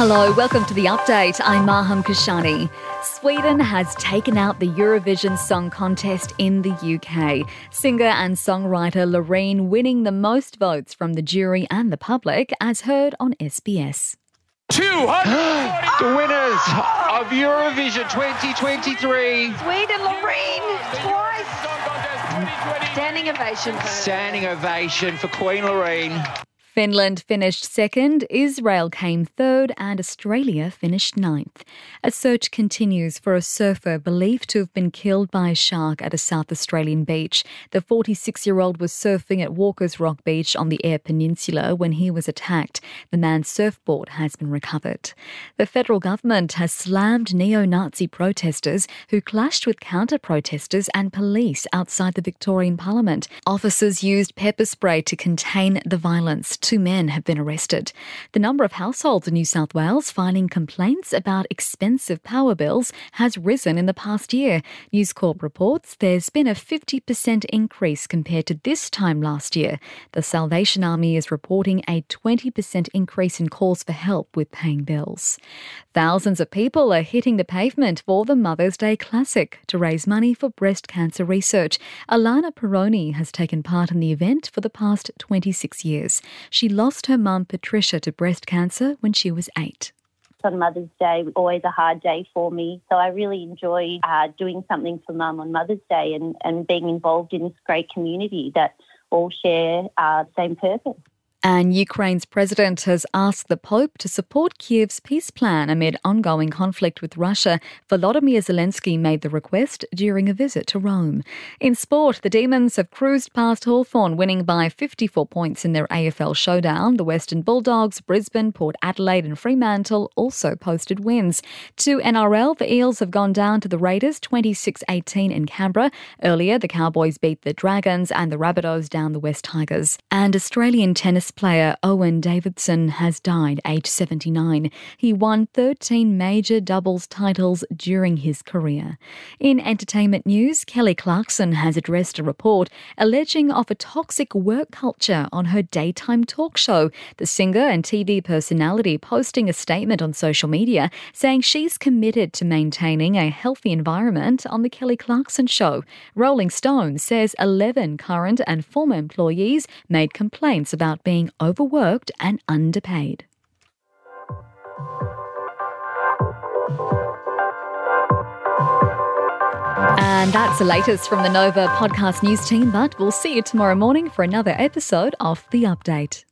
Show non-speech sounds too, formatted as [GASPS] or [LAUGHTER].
Hello, welcome to the update. I'm Maham Kashani. Sweden has taken out the Eurovision Song Contest in the UK. Singer and songwriter Loreen winning the most votes from the jury and the public, as heard on SBS. 240 [GASPS] the winners of Eurovision 2023. Sweden, Loreen, twice. Standing ovation. Standing ovation for Queen Loreen. Finland finished second, Israel came third, and Australia finished ninth. A search continues for a surfer believed to have been killed by a shark at a South Australian beach. The 46 year old was surfing at Walker's Rock Beach on the Eyre Peninsula when he was attacked. The man's surfboard has been recovered. The federal government has slammed neo Nazi protesters who clashed with counter protesters and police outside the Victorian Parliament. Officers used pepper spray to contain the violence two men have been arrested. The number of households in New South Wales filing complaints about expensive power bills has risen in the past year. News Corp reports there's been a 50% increase compared to this time last year. The Salvation Army is reporting a 20% increase in calls for help with paying bills. Thousands of people are hitting the pavement for the Mother's Day Classic to raise money for breast cancer research. Alana Peroni has taken part in the event for the past 26 years. She lost her mum, Patricia, to breast cancer when she was eight on Mother's Day, always a hard day for me. So I really enjoy uh, doing something for Mum on Mother's Day and, and being involved in this great community that all share uh, the same purpose. And Ukraine's president has asked the Pope to support Kiev's peace plan amid ongoing conflict with Russia. Volodymyr Zelensky made the request during a visit to Rome. In sport, the Demons have cruised past Hawthorn, winning by 54 points in their AFL showdown. The Western Bulldogs, Brisbane, Port Adelaide, and Fremantle also posted wins. To NRL, the Eels have gone down to the Raiders 26 18 in Canberra. Earlier, the Cowboys beat the Dragons and the Rabbitohs down the West Tigers. And Australian tennis tennis player Owen Davidson has died aged 79. He won 13 major doubles titles during his career. In entertainment news, Kelly Clarkson has addressed a report alleging of a toxic work culture on her daytime talk show. The singer and TV personality posting a statement on social media saying she's committed to maintaining a healthy environment on The Kelly Clarkson Show. Rolling Stone says 11 current and former employees made complaints about being being overworked and underpaid. And that's the latest from the Nova podcast news team, but we'll see you tomorrow morning for another episode of The Update.